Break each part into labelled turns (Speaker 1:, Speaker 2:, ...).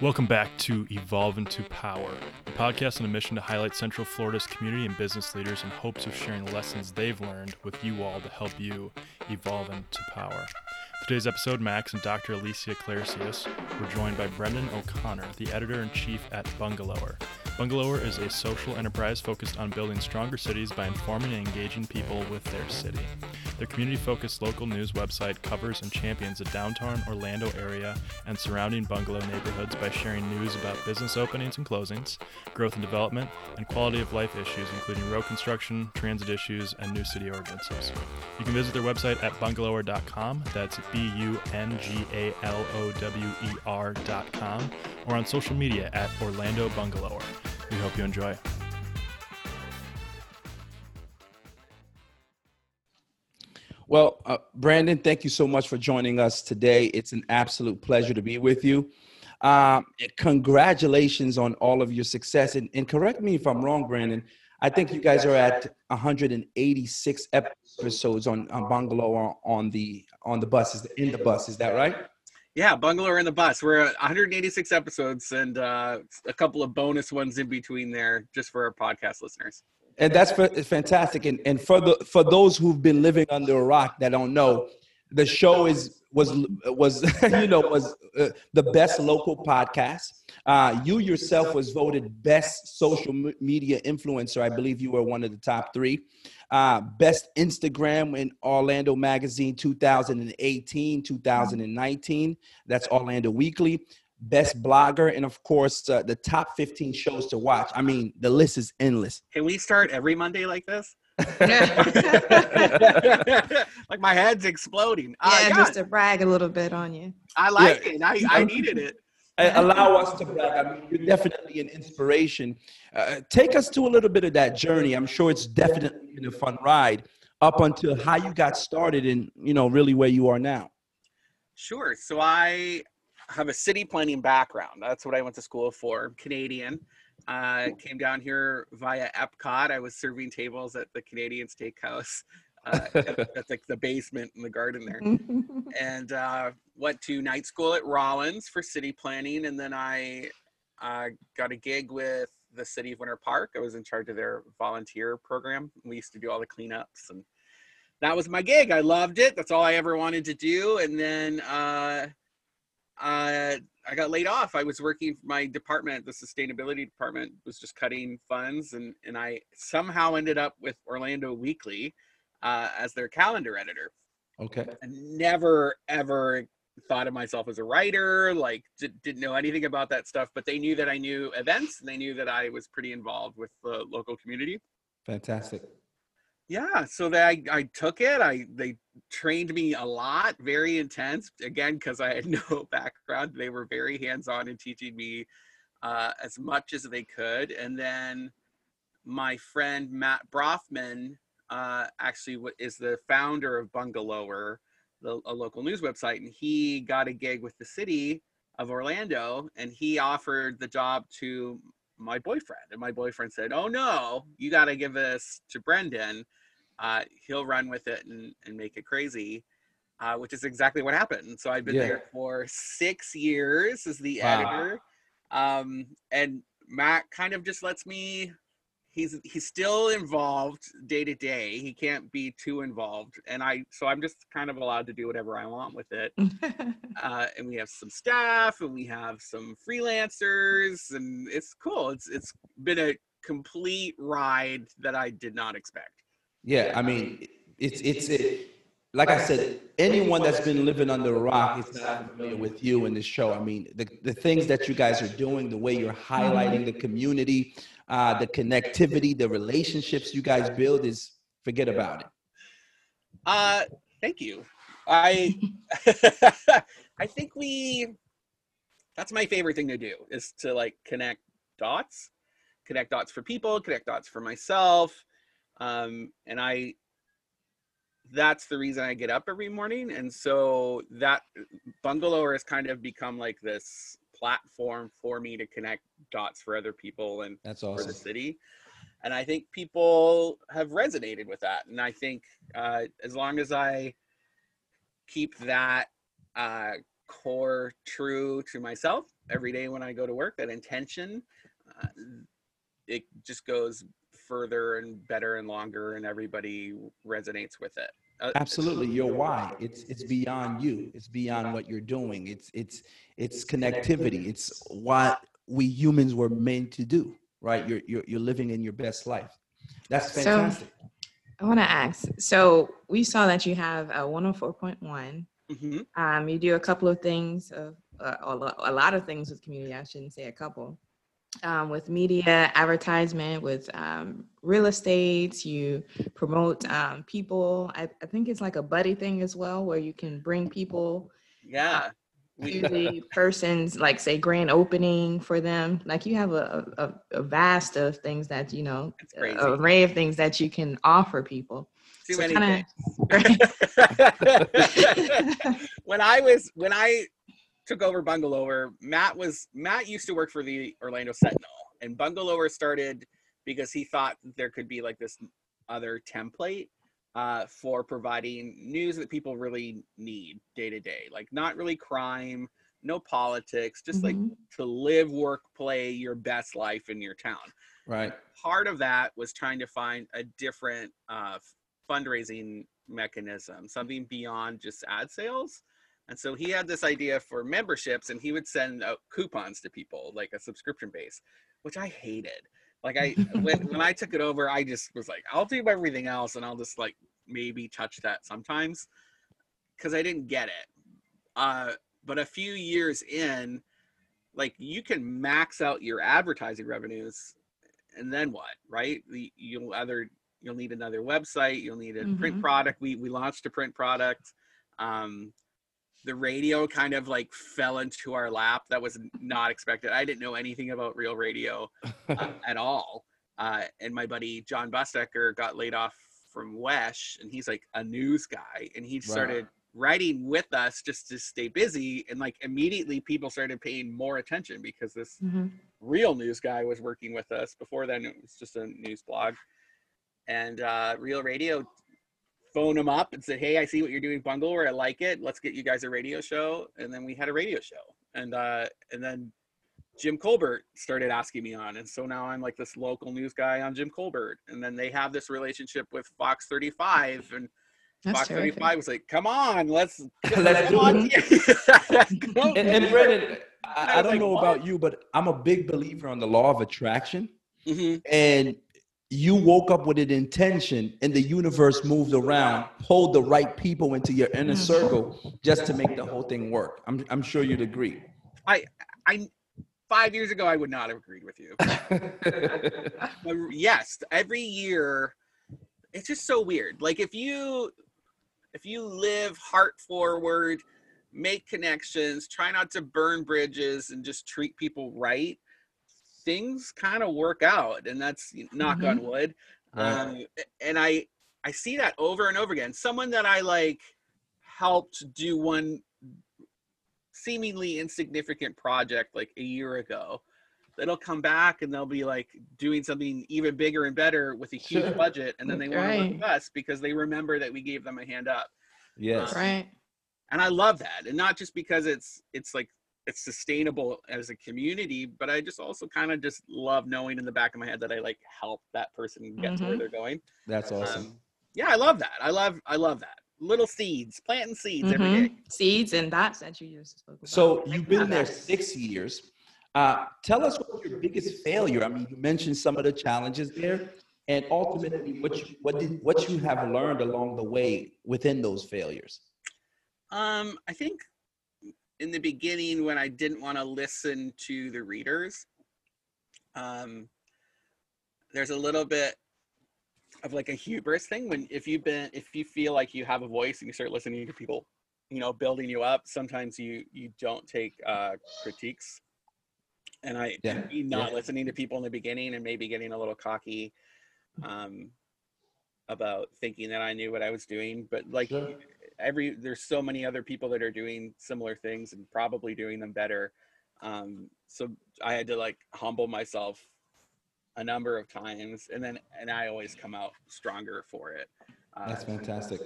Speaker 1: Welcome back to Evolve into Power, the podcast on a mission to highlight Central Florida's community and business leaders in hopes of sharing lessons they've learned with you all to help you evolve into power. Today's episode, Max and Dr. Alicia Claricius were joined by Brendan O'Connor, the editor in chief at Bungalower. Bungalower is a social enterprise focused on building stronger cities by informing and engaging people with their city. Their community focused local news website covers and champions the downtown Orlando area and surrounding bungalow neighborhoods by sharing news about business openings and closings, growth and development, and quality of life issues, including road construction, transit issues, and new city ordinances. You can visit their website at bungalower.com. That's B U N G A L O W E R.com or on social media at Orlando Bungalower. We hope you enjoy.
Speaker 2: Well, uh, Brandon, thank you so much for joining us today. It's an absolute pleasure to be with you. Um, congratulations on all of your success. And, and, correct me if I'm wrong, Brandon. I think you guys are at 186 episodes on, on Bungalow on the on the buses in the bus. Is that right?
Speaker 3: Yeah, Bungalow in the bus. We're at 186 episodes and uh, a couple of bonus ones in between there, just for our podcast listeners
Speaker 2: and that's fantastic. And and for the for those who've been living under a rock that don't know, the show is was was you know was uh, the best local podcast. Uh, you yourself was voted best social media influencer. I believe you were one of the top three. Uh, best Instagram in Orlando Magazine 2018, 2019. That's Orlando Weekly best blogger, and of course, uh, the top 15 shows to watch. I mean, the list is endless.
Speaker 3: Can we start every Monday like this? like my head's exploding.
Speaker 4: Uh, yeah, uh, just to brag a little bit on you.
Speaker 3: I like yeah. it. I, I needed it.
Speaker 2: Allow us to brag. I mean, you're definitely an inspiration. Uh, take us to a little bit of that journey. I'm sure it's definitely been a fun ride up until how you got started and you know really where you are now.
Speaker 3: Sure. So I have a city planning background. That's what I went to school for. I'm Canadian. Uh, came down here via Epcot. I was serving tables at the Canadian Steakhouse. Uh, that's like the basement in the garden there. and uh, went to night school at Rollins for city planning. And then I uh, got a gig with the city of Winter Park. I was in charge of their volunteer program. We used to do all the cleanups and that was my gig. I loved it. That's all I ever wanted to do. And then uh, uh, I got laid off. I was working for my department, the sustainability department was just cutting funds, and and I somehow ended up with Orlando Weekly uh, as their calendar editor.
Speaker 2: Okay.
Speaker 3: I never ever thought of myself as a writer, like did, didn't know anything about that stuff, but they knew that I knew events, and they knew that I was pretty involved with the local community.
Speaker 2: Fantastic
Speaker 3: yeah so they I, I took it i they trained me a lot very intense again because i had no background they were very hands-on in teaching me uh, as much as they could and then my friend matt Broffman uh, actually is the founder of bungalower the, a local news website and he got a gig with the city of orlando and he offered the job to my boyfriend. And my boyfriend said, Oh no, you got to give this to Brendan. Uh, he'll run with it and, and make it crazy, uh, which is exactly what happened. So I've been yeah. there for six years as the wow. editor. Um, and Matt kind of just lets me he's he's still involved day to day. He can't be too involved. And i so i'm just kind of allowed to do whatever i want with it. Uh, and we have some staff and we have some freelancers and it's cool. It's it's been a complete ride that i did not expect.
Speaker 2: Yeah i mean it's it's it like I said, anyone that's been living under a rock is not familiar with you and this show. I mean, the, the things that you guys are doing, the way you're highlighting the community, uh, the connectivity, the relationships you guys build is forget about it.
Speaker 3: Uh, thank you. I I think we that's my favorite thing to do is to like connect dots, connect dots for people, connect dots for myself. Um, and I that's the reason I get up every morning. And so that bungalow has kind of become like this platform for me to connect dots for other people and
Speaker 2: that's awesome.
Speaker 3: for the city. And I think people have resonated with that. And I think uh, as long as I keep that uh, core true to myself every day when I go to work. That intention, uh, it just goes further and better and longer, and everybody resonates with it. Uh,
Speaker 2: Absolutely, your why. It's it's beyond you. It's beyond what you're doing. It's it's it's connectivity. It's what we humans were meant to do. Right? You're you're you're living in your best life. That's fantastic.
Speaker 4: So-
Speaker 2: fantastic.
Speaker 4: I want to ask. So we saw that you have a 104.1.
Speaker 3: mhm.
Speaker 4: Um, you do a couple of things, of, uh, a, lo- a lot of things with community. I shouldn't say a couple. Um, with media, advertisement, with um, real estate, you promote um, people. I, I think it's like a buddy thing as well, where you can bring people
Speaker 3: Yeah.
Speaker 4: The person's like say grand opening for them like you have a, a, a vast of things that you know
Speaker 3: It's
Speaker 4: a-
Speaker 3: crazy.
Speaker 4: a array of things that you can offer people
Speaker 3: too
Speaker 4: So
Speaker 3: many
Speaker 4: kinda-
Speaker 3: things. when I was when I took over Bungalower, Matt was Matt used to work for the Orlando Sentinel, and Bungalower started because he thought there could be like this other template uh, for providing news that people really need day to day, like not really crime, no politics, just like
Speaker 4: Mhm.
Speaker 3: to live, work, play your best life in your town
Speaker 2: Right.
Speaker 3: part of that was trying to find a different uh, fundraising mechanism, something beyond just ad sales. And so he had this idea for memberships, and he would send out coupons to people, like a subscription base, which I hated. Like I, when when I took it over, I just was like, I'll do everything else, and I'll just like maybe touch that sometimes, because I didn't get it. Uh, but a few years in, like you can max out your advertising revenues and then what right The- you'll either you'll need another website you'll need a print
Speaker 4: Mhm.
Speaker 3: product we we launched a print product um the radio kind of like fell into our lap that was not expected i didn't know anything about real radio uh, at all uh and my buddy john Busdeker got laid off from wesh and he's like a news guy and he started writing with us just to stay busy and like immediately people started paying more attention because this
Speaker 4: Mhm.
Speaker 3: real news guy was working with us. Before then, it was just a news blog. And uh, Real Radio phoned him up and said, "Hey, I see what you're doing, Bungalower. I like it. Let's get you guys a radio show." And then we had a radio show. And uh, and then Jim Colbert started asking me on, and so now I'm like this local news guy on Jim Colbert. And then they have this relationship with Fox 35, and
Speaker 4: That's
Speaker 3: Fox
Speaker 4: terrific.
Speaker 3: 35 was like, "Come on, let's
Speaker 2: Let's do
Speaker 3: on."
Speaker 2: And, and Brennan, I, I don't
Speaker 3: like,
Speaker 2: know
Speaker 3: what?
Speaker 2: about you, but I'm a big believer on the law of attraction.
Speaker 3: Mhm.
Speaker 2: and you woke up with an intention and the universe moved around pulled the right people into your inner
Speaker 4: Mhm.
Speaker 2: circle just to make the whole thing work i'm, I'm sure you'd agree
Speaker 3: I I, five years ago I would not have agreed with you. Yes, every year it's just so weird. Like if you if you live heart forward, make connections, try not to burn bridges and just treat people right, things kind of work out and that's knock on wood.
Speaker 2: Right.
Speaker 3: Um, and I I see that over and over again. Someone that I like helped do one seemingly insignificant project like a year ago. That'll come back and they'll be like doing something even bigger and better with a huge
Speaker 2: Sure.
Speaker 3: budget, and then they want to work with us because they remember that we gave them a hand up.
Speaker 2: yes
Speaker 4: right
Speaker 3: And I love that, and not just because it's it's like it's sustainable as a community, but I just also kind of just love knowing in the back of my head that I like help that person get to where
Speaker 4: Mhm.
Speaker 3: they're going.
Speaker 2: that's awesome
Speaker 3: Um, yeah, I love that. I love I love that. Little seeds, planting seeds every
Speaker 4: Mhm.
Speaker 3: day.
Speaker 4: seeds and dots that you just spoke about
Speaker 2: so you've been there six years uh, tell us what your biggest failure i mean you mentioned some of the challenges there and ultimately what you, what did what you have learned along the way within those failures
Speaker 3: Um, I think in the beginning when I didn't want to listen to the readers, um, there's a little bit of like a hubris thing when if you've been if you feel like you have a voice and you start listening to people, you know, building you up, sometimes you you don't take uh critiques. And I
Speaker 2: Yeah,
Speaker 3: not
Speaker 2: yeah.
Speaker 3: listening to people in the beginning and maybe getting a little cocky um about thinking that I knew what I was doing, but like
Speaker 2: Sure.
Speaker 3: Every there's so many other people that are doing similar things and probably doing them better. Um so i had to like humble myself a number of times and then and i always come out stronger for it. Uh,
Speaker 2: that's fantastic.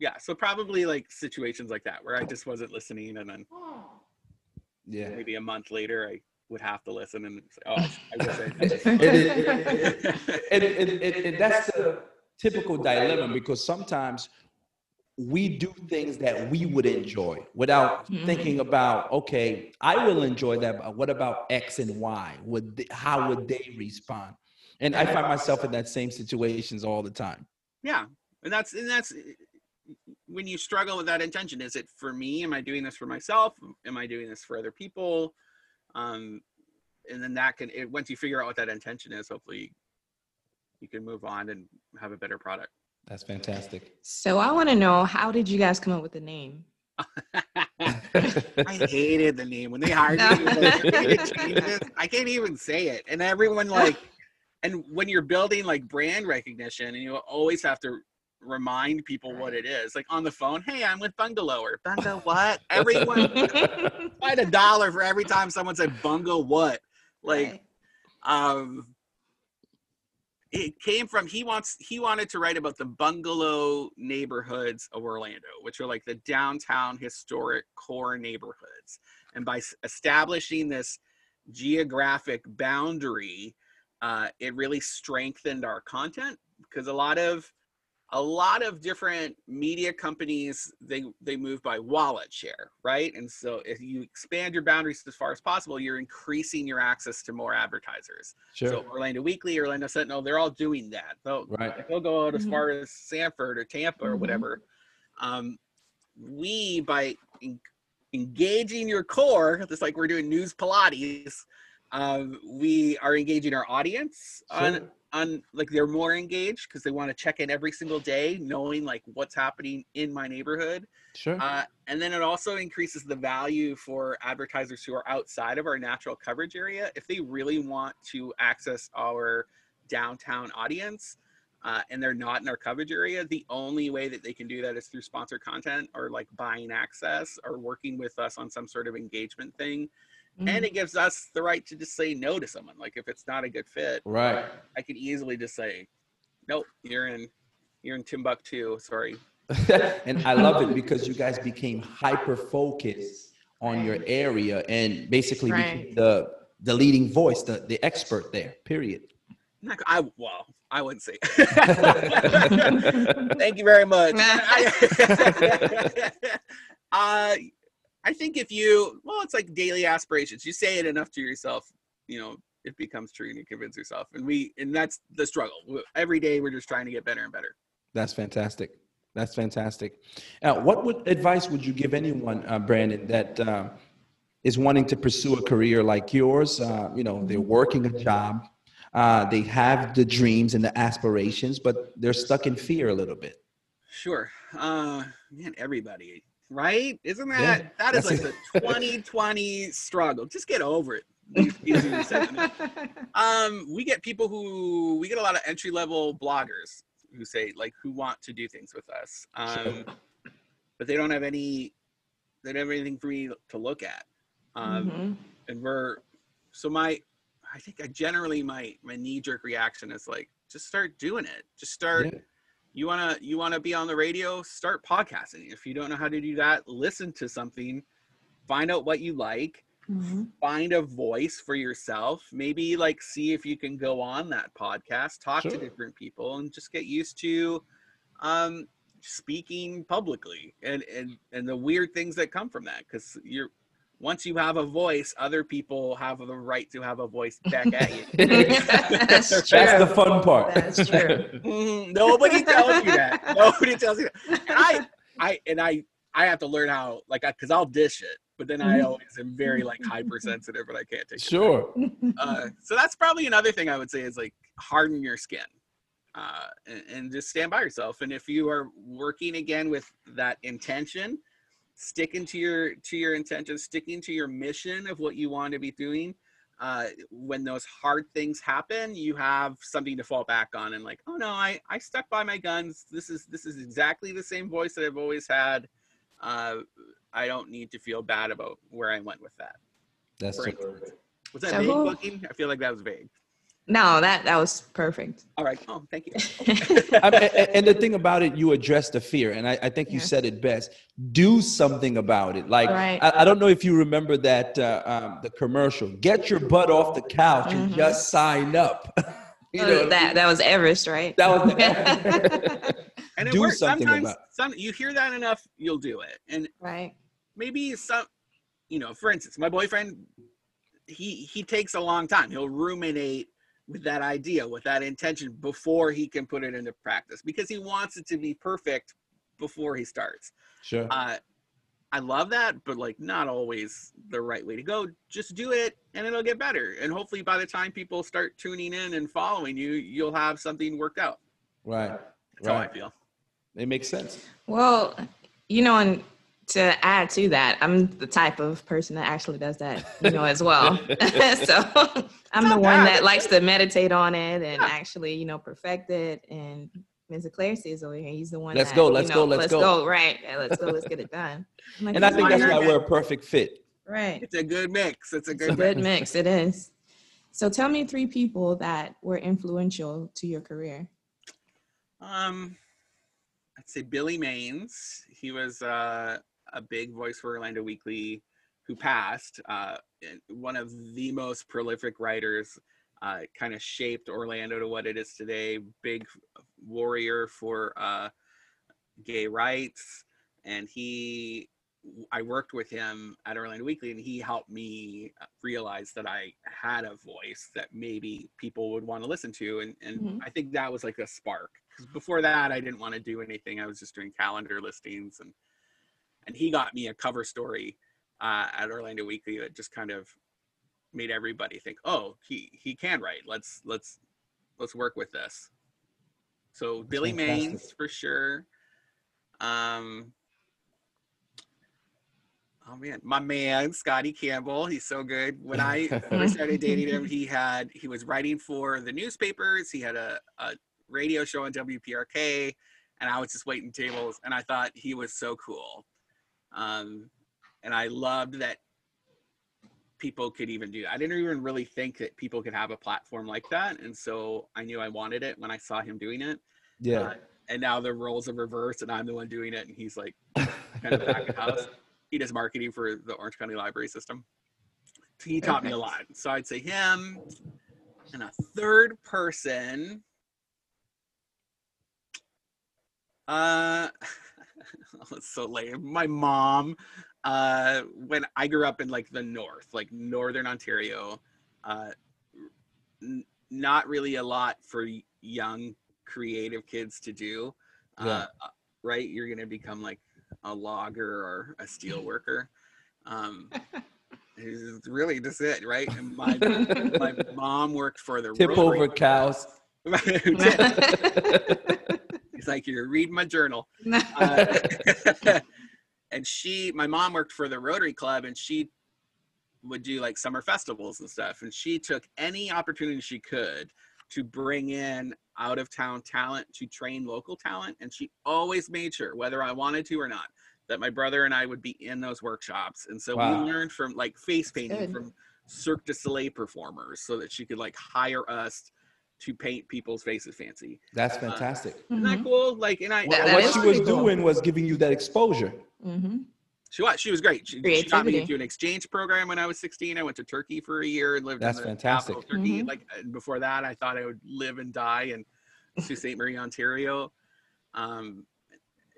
Speaker 3: Yeah so probably like situations like that where i just wasn't listening and then
Speaker 2: Yeah.
Speaker 3: maybe a month later i would have to listen and say, oh i wish i
Speaker 2: It is- it- it- and, and, and, and that's the typical dilemma because sometimes we do things that we would enjoy without
Speaker 4: Mhm.
Speaker 2: thinking about okay i will enjoy that but what about x and y? Would they, how would they respond? And i find myself in that same situations all the time.
Speaker 3: Yeah and that's and that's when you struggle with that intention is it for me? Am i doing this for myself? Am i doing this for other people? Um and then that can it, once you figure out what that intention is hopefully you can move on and have a better product
Speaker 2: that's fantastic
Speaker 4: So I want to know how did you guys come up with the name?
Speaker 3: I hated the name when they hired me. like, "You need to change this." I can't even say it, and everyone like, and when you're building like brand recognition, and you always have to remind people what it is. Like on the phone, hey, I'm with Bungalow or Bungo what? Everyone find a dollar for every time someone said Bungo what. Like, um, it came from he wants he wanted to write about the bungalow neighborhoods of Orlando, which are like the downtown historic core neighborhoods. And by establishing this geographic boundary, uh, it really strengthened our content because a lot of a lot of different media companies they they move by wallet share right and so if you expand your boundaries as far as possible you're increasing your access to more advertisers
Speaker 2: sure
Speaker 3: so Orlando Weekly, Orlando Sentinel, they're all doing that. They'll,
Speaker 2: Right.
Speaker 3: they'll go out as
Speaker 4: Mhm.
Speaker 3: far as Sanford or Tampa or
Speaker 4: Mhm.
Speaker 3: whatever. Um, we, by en- engaging your core, just like we're doing news Pilates, um, we are engaging our audience
Speaker 2: Sure.
Speaker 3: on like they're more engaged because they want to check in every single day, knowing like what's happening in my neighborhood.
Speaker 2: sure
Speaker 3: Uh, and then it also increases the value for advertisers who are outside of our natural coverage area. If they really want to access our downtown audience uh, and they're not in our coverage area, the only way that they can do that is through sponsored content or like buying access or working with us on some sort of engagement thing. And it gives us the right to just say no to someone. Like if it's not a good fit,
Speaker 2: right
Speaker 3: I could easily just say, nope, you're in, you're in Timbuktu. Sorry.
Speaker 2: and I love it because you guys became hyper focused on your area and basically became
Speaker 4: Right.
Speaker 2: the the leading voice, the, the expert there. Period.
Speaker 3: Not, I well, I wouldn't say. Thank you very much. I, uh, I think if you well, it's like daily aspirations. You say it enough to yourself, you know, it becomes true, and you convince yourself. And we, and that's the struggle. Every day, we're just trying to get better and better.
Speaker 2: That's fantastic. That's fantastic. Uh, what would advice would you give anyone, uh, Brandon, that uh, is wanting to pursue a career like yours? Uh, you know, they're working a job, uh, they have the dreams and the aspirations, but they're stuck in fear a little bit.
Speaker 3: Sure. Uh, man, everybody, right? Isn't that
Speaker 2: Yeah,
Speaker 3: that is like the 2020 struggle? Just get over it. Easier said than done. um we get people who we get a lot of entry level bloggers who say like who want to do things with us um but they don't have any they don't have anything for me to look at um
Speaker 4: Mhm.
Speaker 3: and we're so my i think i generally my my knee-jerk reaction is like just start doing it just start
Speaker 2: Yeah.
Speaker 3: You want to you want to be on the radio start podcasting if you don't know how to do that listen to something find out what you like
Speaker 4: Mhm.
Speaker 3: find a voice for yourself maybe like see if you can go on that podcast talk to different people and just get used to um speaking publicly and and and the weird things that come from that because you're once you have a voice other people have the right to have a voice back at you
Speaker 4: That's.
Speaker 2: That's the fun part.
Speaker 4: That's true.
Speaker 3: Mhm, nobody tells you that nobody tells you that i i and i i have to learn how like because i'll dish it but then i
Speaker 4: Mhm.
Speaker 3: always am very like hypersensitive but i can't take it.
Speaker 2: Sure.
Speaker 3: uh, so that's probably another thing I would say is like harden your skin uh, and, and just stand by yourself. And if you are working again with that intention, sticking to your to your intentions sticking to your mission of what you want to be doing. Uh, when those hard things happen, you have something to fall back on, and like, oh no, I I stuck by my guns. This is this is exactly the same voice that I've always had. Uh, I don't need to feel bad about where I went with that.
Speaker 2: That's
Speaker 3: For
Speaker 2: so
Speaker 3: instance. Was that
Speaker 4: So
Speaker 3: vague
Speaker 4: who-
Speaker 3: looking? I feel like that was vague.
Speaker 4: No, that that was perfect.
Speaker 3: All right. Oh, thank you.
Speaker 2: I mean, and, and the thing about it, you address the fear, and I, I think you
Speaker 4: Yes.
Speaker 2: said it best. Do something about it. Like
Speaker 4: Right.
Speaker 2: I, I don't know if you remember that uh, um, the commercial. Get your butt off the couch and
Speaker 4: Mhm.
Speaker 2: just sign up. you know,
Speaker 4: Oh, that that was Everest, right?
Speaker 2: that was the,
Speaker 3: And it
Speaker 2: Do
Speaker 3: works.
Speaker 2: something
Speaker 3: Sometimes
Speaker 2: about-
Speaker 3: some you hear that enough, you'll do it. And
Speaker 4: right.
Speaker 3: maybe some you know, for instance, my boyfriend he he takes a long time. He'll ruminate with that idea, with that intention before he can put it into practice because he wants it to be perfect before he starts.
Speaker 2: sure.
Speaker 3: Uh I love that, but like not always the right way to go. Just do it and it'll get better. And hopefully by the time people start tuning in and following you, you'll have something worked out.
Speaker 2: right.
Speaker 3: That's how I feel.
Speaker 2: It makes sense.
Speaker 4: Well, you know, and to add to that, I'm the type of person that actually does that, you know, as well. so I'm the one
Speaker 3: bad.
Speaker 4: that likes to meditate on it and
Speaker 3: Yeah.
Speaker 4: actually, you know, perfect it. And Mr. Claricius over here, he's the one.
Speaker 2: Let's
Speaker 4: that,
Speaker 2: go,
Speaker 4: you
Speaker 2: let's
Speaker 4: know,
Speaker 2: go, let's
Speaker 4: let's
Speaker 2: go.
Speaker 4: go. Right, yeah, let's go. Let's get it done. I'm like,
Speaker 2: And I think
Speaker 4: is
Speaker 2: that's
Speaker 4: why
Speaker 2: why we're a perfect fit.
Speaker 4: right.
Speaker 3: It's a good mix. It's a
Speaker 4: It's a
Speaker 3: good
Speaker 4: good
Speaker 3: mix.
Speaker 4: mix. It is. So tell me three people that were influential to your career.
Speaker 3: Um, I'd say Billy Manes. He was uh, a big voice for Orlando Weekly, who passed. Uh, one of the most prolific writers. Uh, kind of shaped Orlando to what it is today. Big warrior for uh, gay rights, and he. I worked with him at Orlando Weekly, and he helped me realize that I had a voice that maybe people would want to listen to, and and
Speaker 4: Mhm.
Speaker 3: I think that was like a spark. 'Cause before that, I didn't want to do anything. I was just doing calendar listings, and and he got me a cover story uh, at Orlando Weekly that just kind of made everybody think, oh, he he can write. Let's let's let's work with this. So Billy
Speaker 2: fantastic.
Speaker 3: Manes for sure. Um, oh man, my man Scotty Campbell, he's so good. When I first started dating him, he had he was writing for the newspapers. He had a, a radio show on WPRK, and I was just waiting tables, and I thought he was so cool. Um, and I loved that people could even do. I didn't even really think that people could have a platform like that, and so I knew I wanted it when I saw him doing it.
Speaker 2: Yeah.
Speaker 3: Uh, and now the roles are reversed, and I'm the one doing it, and he's like kind of back of house. He does marketing for the Orange County Library System. He taught me a lot. So I'd say him, and a third person. Uh, it's so lame. My mom. Uh, when I grew up in like the north, like northern Ontario, uh, n- not really a lot for young creative kids to do.
Speaker 2: Yeah.
Speaker 3: Uh, right, you're gonna become like a logger or a steel worker. Um, it's really just it, right? And my my mom worked for the
Speaker 2: Tip
Speaker 3: Rotary
Speaker 2: over cows.
Speaker 3: He's like, you're reading my journal. Uh, and she, my mom worked for the Rotary Club, and she would do like summer festivals and stuff. And she took any opportunity she could to bring in out of town talent to train local talent. And she always made sure, whether I wanted to or not, that my brother and I would be in those workshops. And so
Speaker 2: Wow.
Speaker 3: we learned from like face painting
Speaker 4: good.
Speaker 3: from Cirque du Soleil performers so that she could like hire us to paint people's faces fancy.
Speaker 2: That's fantastic.
Speaker 3: Isn't that
Speaker 4: Mhm.
Speaker 3: cool? Like, and I,
Speaker 2: What,
Speaker 4: Mm-hmm. That
Speaker 2: what
Speaker 4: is
Speaker 2: she was
Speaker 4: cool.
Speaker 2: doing was giving you that exposure.
Speaker 4: Mhm.
Speaker 3: She was. She was great. She, she got
Speaker 4: Creativity.
Speaker 3: me into an exchange program when I was 16. I went to Turkey for a year and lived
Speaker 2: That's
Speaker 3: in the
Speaker 2: fantastic.
Speaker 3: capital of Turkey.
Speaker 4: Mhm.
Speaker 3: Like before that, I thought I would live and die in Sault Ste. Marie, Ontario. Um,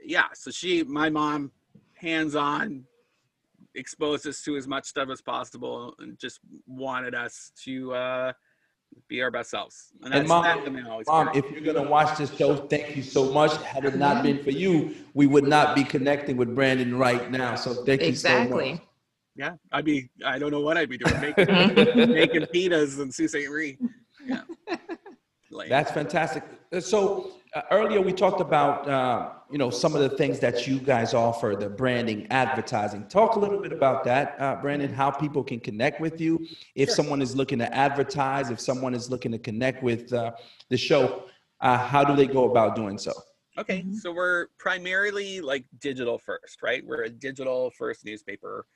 Speaker 3: yeah. So she, my mom, hands-on, exposed us to as much stuff as possible, and just wanted us to uh, be our best selves. And,
Speaker 2: And Mom-
Speaker 3: that's something always
Speaker 2: Mom, if you're gonna watch this show, thank you so much. Had it not been for you, we would not be connecting with Brandon right now. So thank you so much. Exactly.
Speaker 3: yeah, I'd be. I don't know what I'd be doing. Making, making pitas in Sault Ste. Marie. Yeah. Lame.
Speaker 2: That's fantastic. Uh, So uh, earlier we talked about uh, you know some of the things that you guys offer, the branding, advertising. Talk a little bit about that, uh, Brandon. How people can connect with you if
Speaker 3: Sure.
Speaker 2: someone is looking to advertise, if someone is looking to connect with uh, the show. Uh, how do they go about doing so?
Speaker 3: Okay,
Speaker 4: Mhm.
Speaker 3: so we're primarily like digital first, right? We're a digital first newspaper.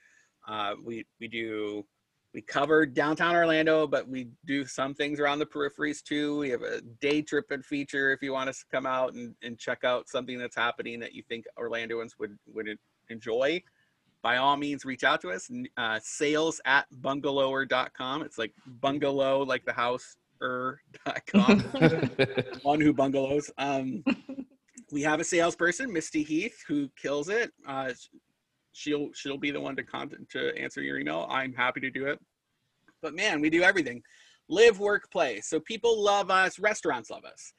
Speaker 3: Uh, we we do we cover downtown Orlando, but we do some things around the peripheries too. We have a day tripping feature if you want us to come out and, and check out something that's happening that you think Orlandoans would would enjoy. By all means, reach out to us. Uh, sales at bungalower.com. It's like bungalow, like the house er.com. One who bungalows. Um, we have a salesperson, Misty Heath, who kills it. Uh, she'll she'll be the one to contact to answer your email. I'm happy to do it. But man, we do everything. Live, work, play. So people love us. Restaurants love us.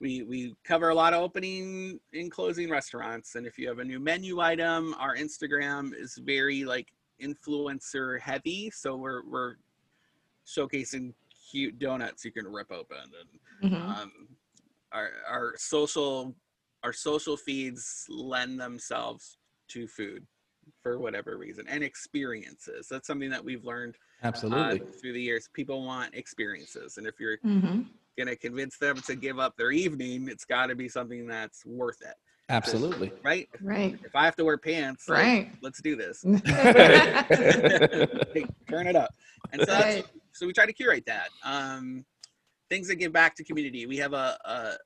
Speaker 3: We we cover a lot of opening and closing restaurants. And if you have a new menu item, our Instagram is very like influencer heavy. So we're we're showcasing cute donuts you can rip open and mm-hmm. um, our our social our social feeds lend themselves to food for whatever reason and experiences. That's something that we've learned
Speaker 2: uh, absolutely. uh,
Speaker 3: through the years. People want experiences and if you're mm-hmm. going to convince them to give up their evening it's got to be something that's worth it.
Speaker 2: Absolutely.
Speaker 3: right?
Speaker 4: Right.
Speaker 3: If i have to wear pants
Speaker 4: right.
Speaker 3: like, let's do this. Turn it up. And so right. so we try to curate that. Um things that give back to community. We have a, a what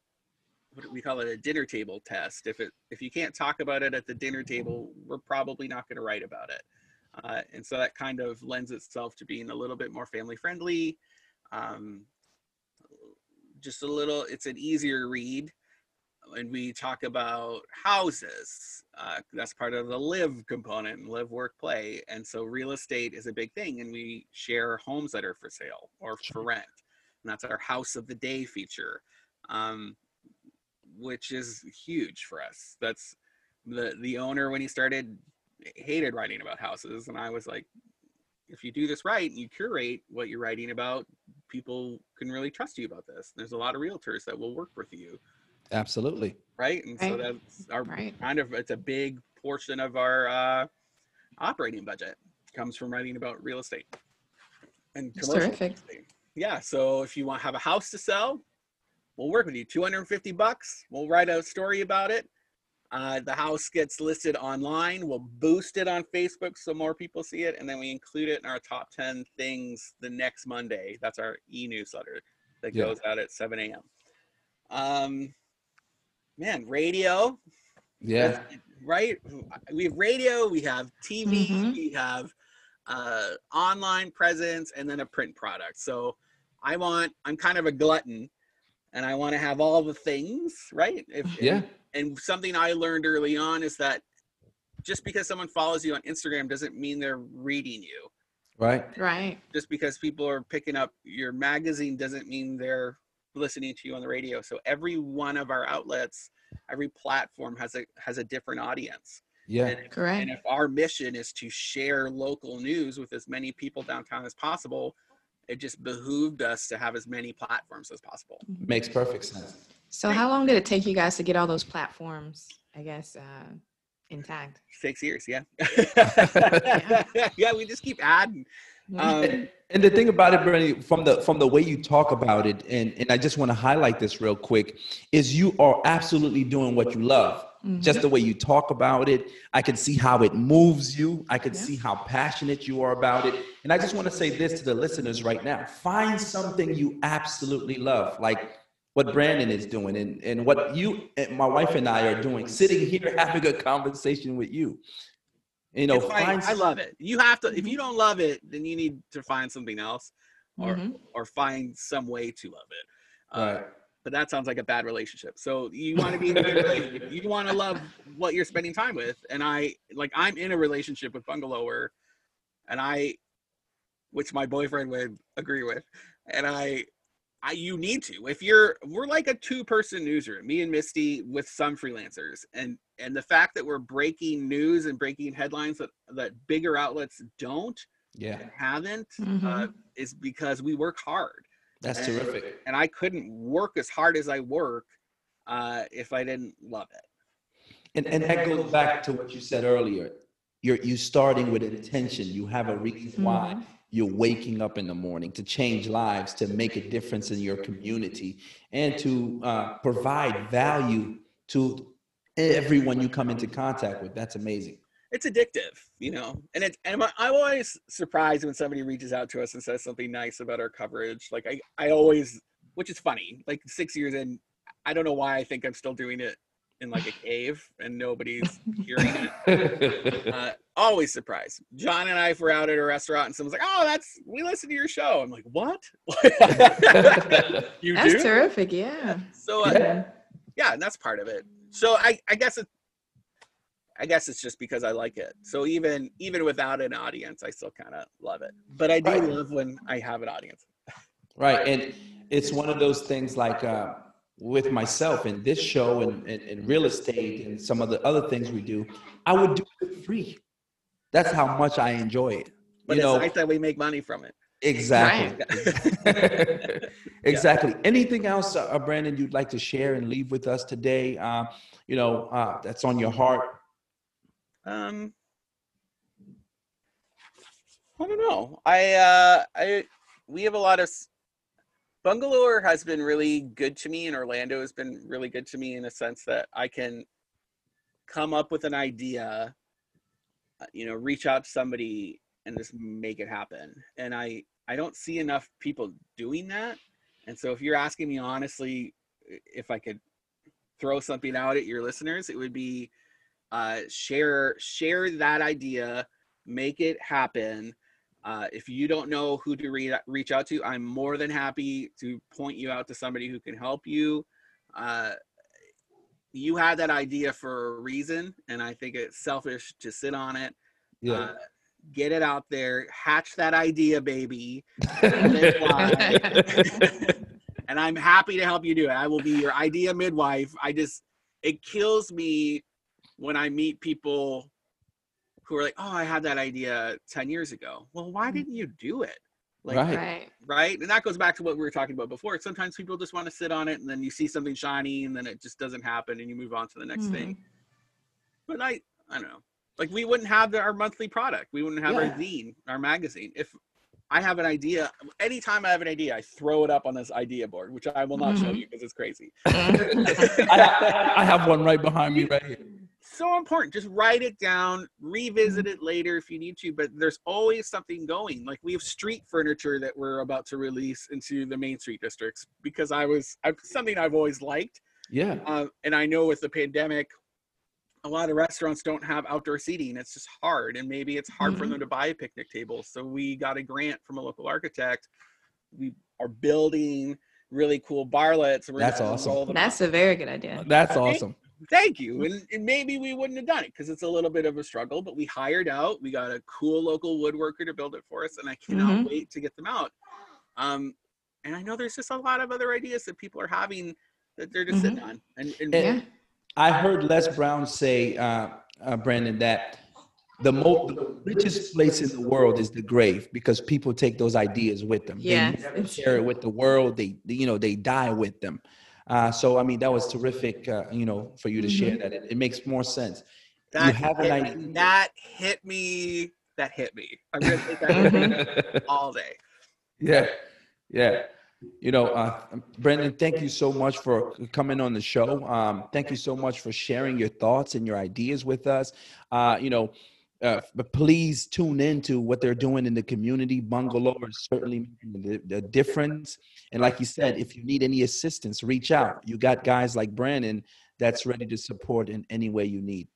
Speaker 3: we call it a dinner table test. If it if you can't talk about it at the dinner table, we're probably not going to write about it. Uh, and so that kind of lends itself to being a little bit more family friendly. Um, just a little, it's an easier read. And we talk about houses. Uh, that's part of the live component and live, work, play. And so real estate is a big thing. And we share homes that are for sale or for rent. And that's our house of the day feature. Um, which is huge for us. That's the the owner when he started hated writing about houses, and I was like, if you do this right and you curate what you're writing about, people can really trust you about this. There's a lot of realtors that will work with you.
Speaker 2: Absolutely.
Speaker 3: Right. And right. so that's our right. kind of it's a big portion of our uh, operating budget comes from writing about real estate
Speaker 4: and commercial. Terrific.
Speaker 3: Yeah. So if you want to have a house to sell, we'll work with you. 250 bucks we'll write a story about it. Uh, the house gets listed online we'll boost it on facebook so more people see it and then we include it in our top 10 things the next monday. That's our e-newsletter that yeah. goes out at 7 a.m um man radio.
Speaker 2: Yeah.
Speaker 3: Right? We have radio we have tv mm-hmm. we have uh, online presence and then a print product. So i want i'm kind of a glutton and I want to have all the things, right?
Speaker 2: If, yeah.
Speaker 3: And, and, something I learned early on is that just because someone follows you on Instagram doesn't mean they're reading you.
Speaker 2: Right.
Speaker 4: Right.
Speaker 3: Just because people are picking up your magazine doesn't mean they're listening to you on the radio. So every one of our outlets, every platform has a has a different audience.
Speaker 2: Yeah.
Speaker 3: And if,
Speaker 4: Correct.
Speaker 3: And if our mission is to share local news with as many people downtown as possible, it just behooved us to have as many platforms as possible.
Speaker 2: Makes perfect sense.
Speaker 4: So, how long did it take you guys to get all those platforms? I guess uh, intact.
Speaker 3: Six years, yeah. yeah. yeah, we just keep adding.
Speaker 2: Um, and, and, the thing about it, Bernie, from the from the way you talk about it, and and I just want to highlight this real quick, is you are absolutely doing what you love. Mm-hmm. Just the way you talk about it, I can see how it moves you. I can yeah. see how passionate you are about it. And I just want to say this to the listeners right now find something you absolutely love, like what Brandon is doing and, and what you, and my wife and I are doing, sitting here having a conversation with you. You know,
Speaker 3: find, I love it. You have to, if you don't love it, then you need to find something else or, mm-hmm. or find some way to love it. Uh, right but that sounds like a bad relationship. So you want to be in a relationship. You want to love what you're spending time with. And I like I'm in a relationship with Bungalower and I which my boyfriend would agree with. And I I you need to. If you're we're like a two-person newsroom, me and Misty with some freelancers. And and the fact that we're breaking news and breaking headlines that that bigger outlets don't
Speaker 2: yeah
Speaker 3: haven't mm-hmm. uh, is because we work hard
Speaker 2: that's
Speaker 3: and,
Speaker 2: terrific.
Speaker 3: And I couldn't work as hard as I work uh, if I didn't love it.
Speaker 2: And, and that goes back to what you said earlier. You're you starting with intention. You have a reason why mm-hmm. you're waking up in the morning to change lives, to make a difference in your community, and to uh, provide value to everyone you come into contact with. That's amazing.
Speaker 3: it's addictive, you know. And it's and I'm, I'm always surprised when somebody reaches out to us and says something nice about our coverage. Like I I always, which is funny. Like six years in, I don't know why I think I'm still doing it in like a cave and nobody's hearing it. Uh, always surprised. John and I were out at a restaurant and someone's like, "Oh, that's we listen to your show." I'm like, "What? you
Speaker 4: That's
Speaker 3: do?"
Speaker 4: terrific. Yeah.
Speaker 3: So uh,
Speaker 2: Yeah.
Speaker 3: yeah, and that's part of it. So I, I guess it, I guess it's just because I like it. So even even without an audience, I still kind of love it. But I do
Speaker 2: Right.
Speaker 3: love when I have an audience.
Speaker 2: Right. And it's one of those things like uh, with myself and this show and, and, and real estate and some of the other things we do, I would do it free. That's how much I enjoy it.
Speaker 3: But
Speaker 2: you
Speaker 3: it's
Speaker 2: know,
Speaker 3: nice that we make money from it.
Speaker 2: exactly. exactly. Anything else, uh, Brandon, you'd like to share and leave with us today? Uh, you know, uh, that's on your heart.
Speaker 3: Um, I don't know. I uh, I we have a lot of Bungalower has been really good to me, and Orlando has been really good to me in a sense that I can come up with an idea, uh, you know, reach out to somebody and just make it happen. And I I don't see enough people doing that. And so, if you're asking me honestly, if I could throw something out at your listeners, it would be uh, share share that idea, make it happen. Uh, if you don't know who to re- reach out to, I'm more than happy to point you out to somebody who can help you. Uh, you had that idea for a reason, and I think it's selfish to sit on it. Uh, get it out there, hatch that idea, baby. let it fly. and I'm happy to help you do it. I will be your idea midwife. I just it kills me when I meet people who are like, "Oh, I had that idea 10 years ago." Well, why mm. didn't you do it? Like,
Speaker 2: Right.
Speaker 4: Right.
Speaker 3: right? And that goes back to what we were talking about before. Sometimes people just want to sit on it and then you see something shiny and then it just doesn't happen and you move on to the next mm-hmm. thing. But I I don't know. Like we wouldn't have our monthly product. We wouldn't have
Speaker 2: Yeah.
Speaker 3: our zine, our magazine. If I have an idea, anytime I have an idea, I throw it up on this idea board, which I will not show
Speaker 4: Mhm.
Speaker 3: you because it's crazy.
Speaker 2: I, I have one right behind me right here.
Speaker 3: so important. Just write it down, revisit it later if you need to, but there's always something going. Like we have street furniture that we're about to release into the main street districts because I was I, something I've always liked.
Speaker 2: Yeah.
Speaker 3: Uh, and I know with the pandemic, a lot of restaurants don't have outdoor seating. It's just hard, and maybe it's hard for
Speaker 4: Mhm.
Speaker 3: them to buy a picnic table. So we got a grant from a local architect. We are building really cool parklets. and we're
Speaker 2: That's awesome.
Speaker 4: That's
Speaker 3: out.
Speaker 4: a very good idea.
Speaker 2: That's
Speaker 3: Right?
Speaker 2: awesome.
Speaker 3: Thank you. And, and maybe we wouldn't have done it because it's a little bit of a struggle, but we hired out. We got a cool local woodworker to build it for us, and I cannot
Speaker 4: Mhm.
Speaker 3: wait to get them out. Um, and I know there's just a lot of other ideas that people are having that they're just sitting on. And, and
Speaker 2: And-
Speaker 4: Yeah.
Speaker 2: I heard Les Brown say, uh, uh, Brandon, that the most the richest place in the world is the grave because people take those ideas with them.
Speaker 4: Yes,
Speaker 2: they share it with the world. They, they, you know, they die with them. Uh, so I mean, that was terrific. Uh, you know, for you to share
Speaker 4: Mm-hmm.
Speaker 2: that. It, it makes more sense.
Speaker 3: that,
Speaker 2: have an
Speaker 3: hit,
Speaker 2: idea.
Speaker 3: that hit me. That hit me. I'm gonna take that me all day.
Speaker 2: yeah, yeah. You know, uh, Brendan, thank you so much for coming on the show. Um, thank you so much for sharing your thoughts and your ideas with us. Uh, you know, uh, but please tune in to what they're doing in the community. Bungalow is certainly making the, the difference. And like you said, if you need any assistance, reach out. You got guys like Brandon that's ready to support in any way you need.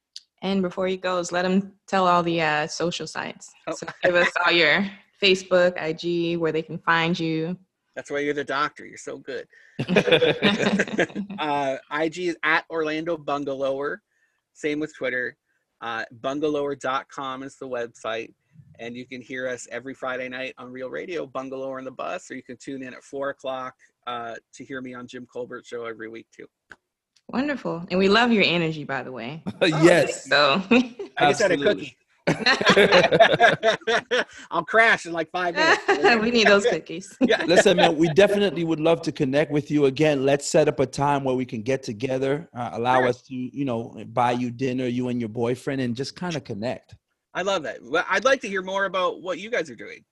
Speaker 4: And before he goes, let him tell all the uh, social sites.
Speaker 3: Oh.
Speaker 4: So give us all your Facebook, IG, where they can find you.
Speaker 3: That's why you're the doctor. You're so good. uh, IG is at Orlando Bungalower. Same with Twitter. Uh, bungalower.com is the website. And you can hear us every Friday night on Real Radio, Bungalower on the Bus, or you can tune in at four o'clock uh, to hear me on Jim Colbert Show every week, too.
Speaker 4: Wonderful. And we love your energy, by the way.
Speaker 2: yes.
Speaker 4: So
Speaker 3: I just had a cookie. I'll crash in like five minutes.
Speaker 4: we need those cookies.
Speaker 3: Yeah.
Speaker 2: Listen, man, we definitely would love to connect with you again. Let's set up a time where we can get together, uh, allow
Speaker 3: Sure.
Speaker 2: us to, you know, buy you dinner, you and your boyfriend, and just kind of connect.
Speaker 3: I love that. Well, I'd like to hear more about what you guys are doing.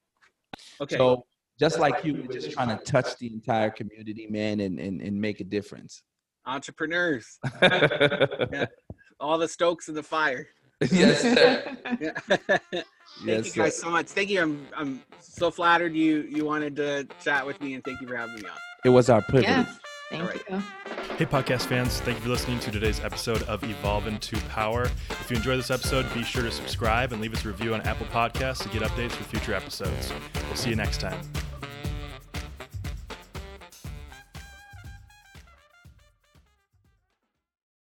Speaker 3: Okay.
Speaker 2: So, just like you, we're just trying to touch the entire community, man, and, and, and make a difference.
Speaker 3: Entrepreneurs, all the stokes in the fire.
Speaker 2: Yes, sir.
Speaker 3: Yeah. Thank
Speaker 2: Yes,
Speaker 3: you
Speaker 2: sir.
Speaker 3: guys so much. Thank you. I'm I'm so flattered you you wanted to chat with me and thank you for having me on.
Speaker 2: It was our privilege.
Speaker 4: yeah. Thank
Speaker 3: All right.
Speaker 4: you.
Speaker 1: Hey, podcast fans, thank you for listening to today's episode of Evolve into Power. If you enjoyed this episode, be sure to subscribe and leave us a review on Apple Podcasts to get updates for future episodes. We'll see you next time.